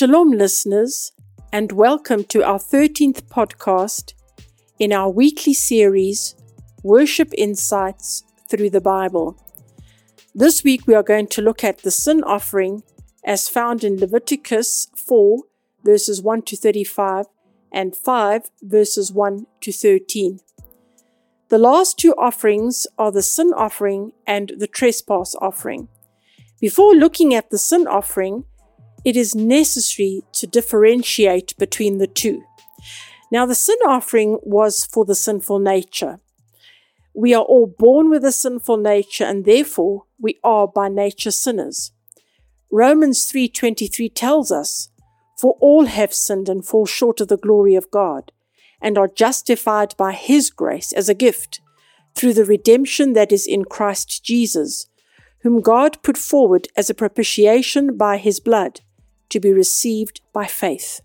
Shalom, listeners, and welcome to our 13th podcast in our weekly series, Worship Insights Through the Bible. This week we are going to look at the sin offering as found in Leviticus 4, verses 1 to 35, and 5, verses 1 to 13. The last two offerings are the sin offering and the trespass offering. Before looking at the sin offering, it is necessary to differentiate between the two. Now, the sin offering was for the sinful nature. We are all born with a sinful nature and therefore we are by nature sinners. Romans 3:23 tells us, "For all have sinned and fall short of the glory of God, and are justified by his grace as a gift through the redemption that is in Christ Jesus, whom God put forward as a propitiation by his blood." To be received by faith.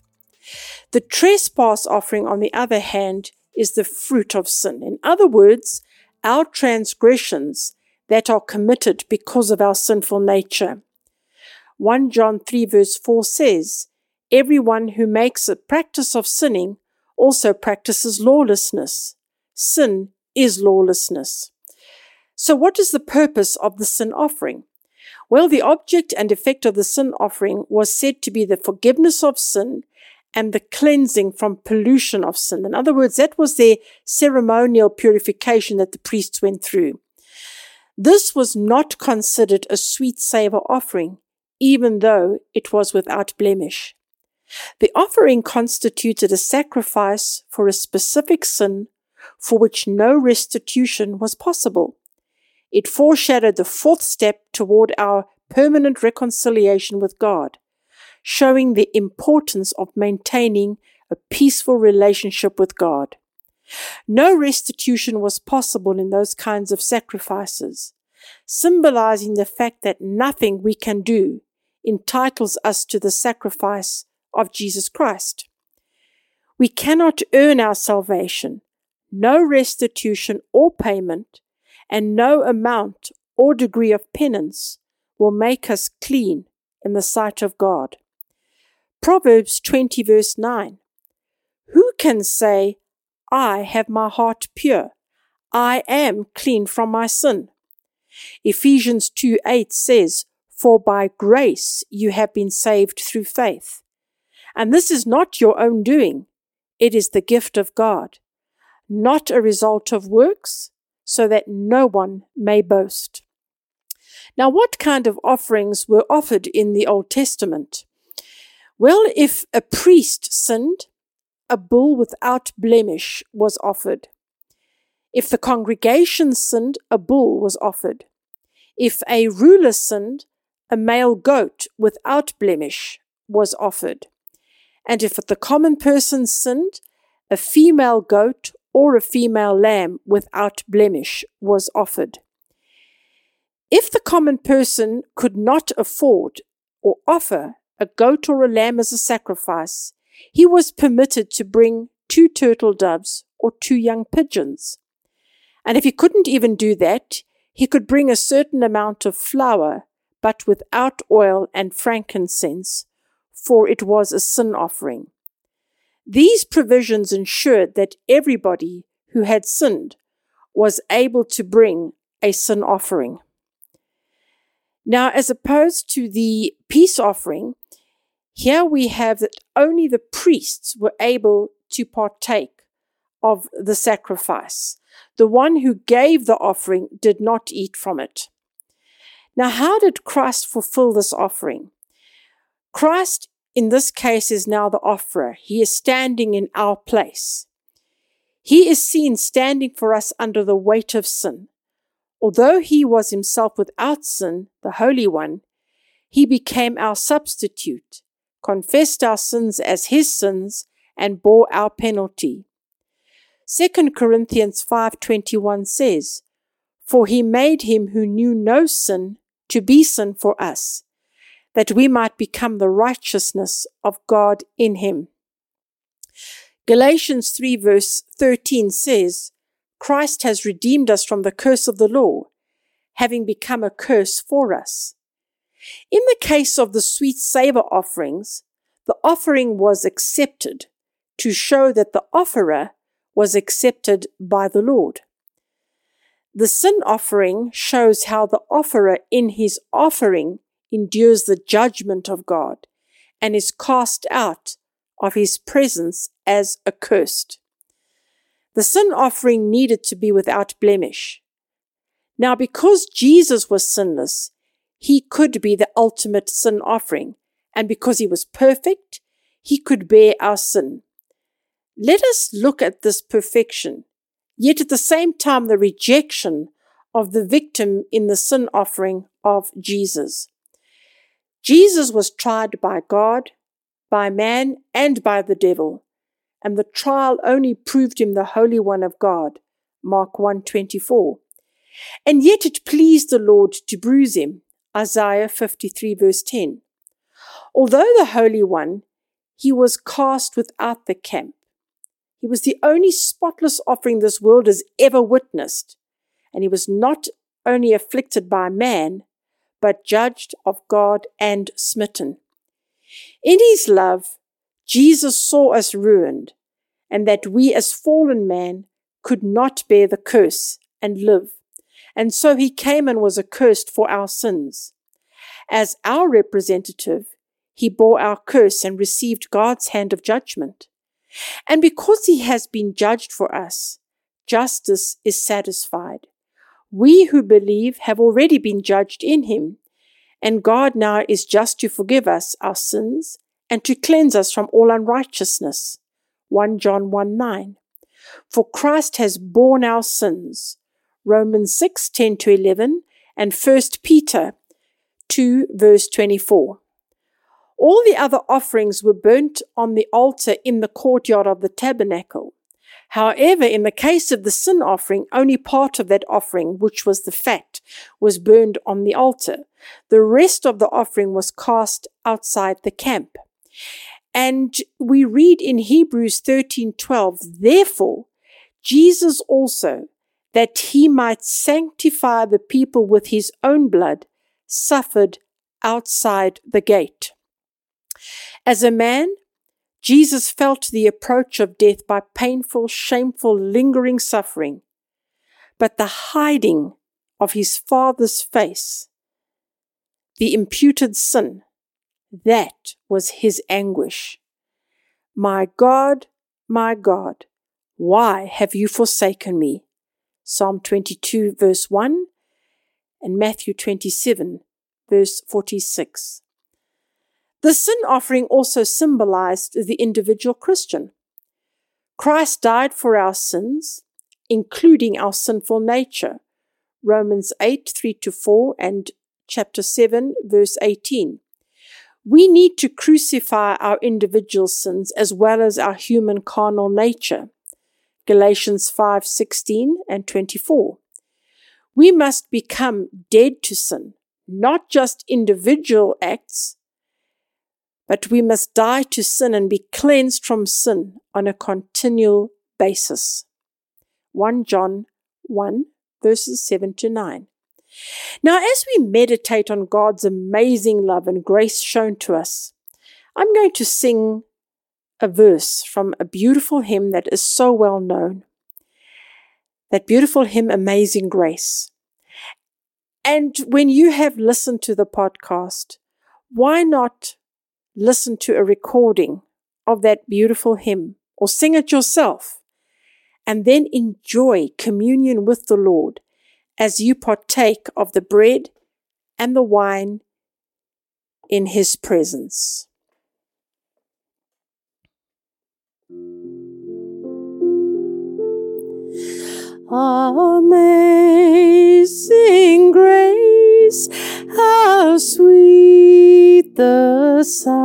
The trespass offering, on the other hand, is the fruit of sin. In other words, our transgressions that are committed because of our sinful nature. 1 John 3 verse 4 says, Everyone who makes a practice of sinning also practices lawlessness. Sin is lawlessness. So, what is the purpose of the sin offering? Well, the object and effect of the sin offering was said to be the forgiveness of sin and the cleansing from pollution of sin. In other words, that was their ceremonial purification that the priests went through. This was not considered a sweet savor offering, even though it was without blemish. The offering constituted a sacrifice for a specific sin for which no restitution was possible. It foreshadowed the fourth step toward our permanent reconciliation with God, showing the importance of maintaining a peaceful relationship with God. No restitution was possible in those kinds of sacrifices, symbolizing the fact that nothing we can do entitles us to the sacrifice of Jesus Christ. We cannot earn our salvation. No restitution or payment and no amount or degree of penance will make us clean in the sight of God. Proverbs 20, verse 9. Who can say, I have my heart pure? I am clean from my sin. Ephesians 2 8 says, For by grace you have been saved through faith. And this is not your own doing, it is the gift of God, not a result of works, so that no one may boast. Now, what kind of offerings were offered in the Old Testament? Well, if a priest sinned, a bull without blemish was offered. If the congregation sinned, a bull was offered. If a ruler sinned, a male goat without blemish was offered. And if the common person sinned, a female goat or a female lamb without blemish was offered. If the common person could not afford or offer a goat or a lamb as a sacrifice, he was permitted to bring two turtle doves or two young pigeons. And if he couldn't even do that, he could bring a certain amount of flour, but without oil and frankincense, for it was a sin offering. These provisions ensured that everybody who had sinned was able to bring a sin offering. Now, as opposed to the peace offering, here we have that only the priests were able to partake of the sacrifice. The one who gave the offering did not eat from it. Now, how did Christ fulfill this offering? Christ in this case is now the offerer. He is standing in our place. He is seen standing for us under the weight of sin. Although he was himself without sin, the Holy One, he became our substitute, confessed our sins as his sins, and bore our penalty. 2 Corinthians 5:21 says, "For he made him who knew no sin to be sin for us, that we might become the righteousness of God in him. Galatians 3 verse 13 says, Christ has redeemed us from the curse of the law, having become a curse for us. In the case of the sweet savor offerings, the offering was accepted to show that the offerer was accepted by the Lord. The sin offering shows how the offerer in his offering endures the judgment of God and is cast out of his presence as accursed. The sin offering needed to be without blemish. Now, because Jesus was sinless, he could be the ultimate sin offering, and because he was perfect, he could bear our sin. Let us look at this perfection, yet at the same time the rejection of the victim in the sin offering of Jesus. Jesus was tried by God, by man, and by the devil, and the trial only proved him the Holy One of God. Mark 1:24. And yet it pleased the Lord to bruise him. Isaiah 53 verse 10. Although the Holy One, he was cast without the camp. He was the only spotless offering this world has ever witnessed, and he was not only afflicted by man, but judged of God and smitten. In his love, Jesus saw us ruined, and that we as fallen man could not bear the curse and live. And so he came and was accursed for our sins. As our representative, he bore our curse and received God's hand of judgment. And because he has been judged for us, justice is satisfied we who believe have already been judged in him, and God now is just to forgive us our sins and to cleanse us from all unrighteousness. 1 John 1 9. For Christ has borne our sins. Romans 6 10 to 11 and 1 Peter 2 verse 24. All the other offerings were burnt on the altar in the courtyard of the tabernacle. However, in the case of the sin offering, only part of that offering, which was the fat, was burned on the altar. The rest of the offering was cast outside the camp. And we read in Hebrews 13:12, therefore, Jesus also, that he might sanctify the people with his own blood, suffered outside the gate. As a man, Jesus felt the approach of death by painful, shameful, lingering suffering. But the hiding of his Father's face, the imputed sin, that was his anguish. My God, my God, why have you forsaken me? Psalm 22, verse 1, and Matthew 27, verse 46. The sin offering also symbolized the individual Christian. Christ died for our sins, including our sinful nature. Romans 8, 3 to 4 and chapter 7, verse 18. We need to crucify our individual sins as well as our human carnal nature. Galatians 5, 16 and 24. We must become dead to sin, not just individual acts, but we must die to sin and be cleansed from sin on a continual basis. 1 John 1 verses 7 to 9. Now, as we meditate on God's amazing love and grace shown to us, I'm going to sing a verse from a beautiful hymn that is so well known. That beautiful hymn, Amazing Grace. And when you have listened to the podcast, why not listen to a recording of that beautiful hymn or sing it yourself and then enjoy communion with the Lord as you partake of the bread and the wine in His presence. Amazing grace, how sweet the sound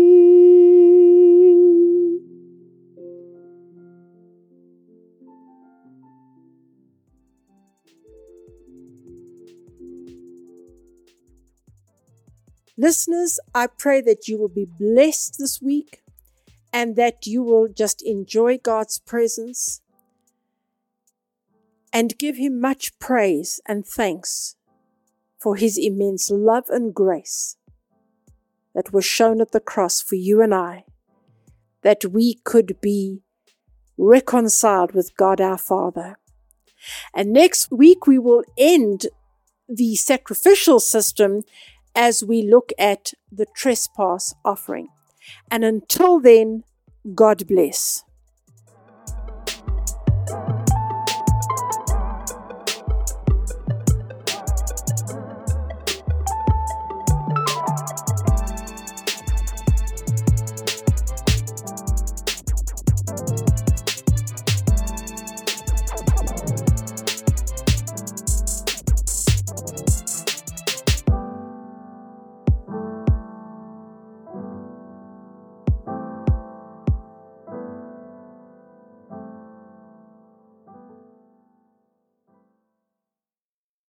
Listeners, I pray that you will be blessed this week and that you will just enjoy God's presence and give Him much praise and thanks for His immense love and grace that was shown at the cross for you and I, that we could be reconciled with God our Father. And next week we will end the sacrificial system as we look at the trespass offering. And until then, God bless.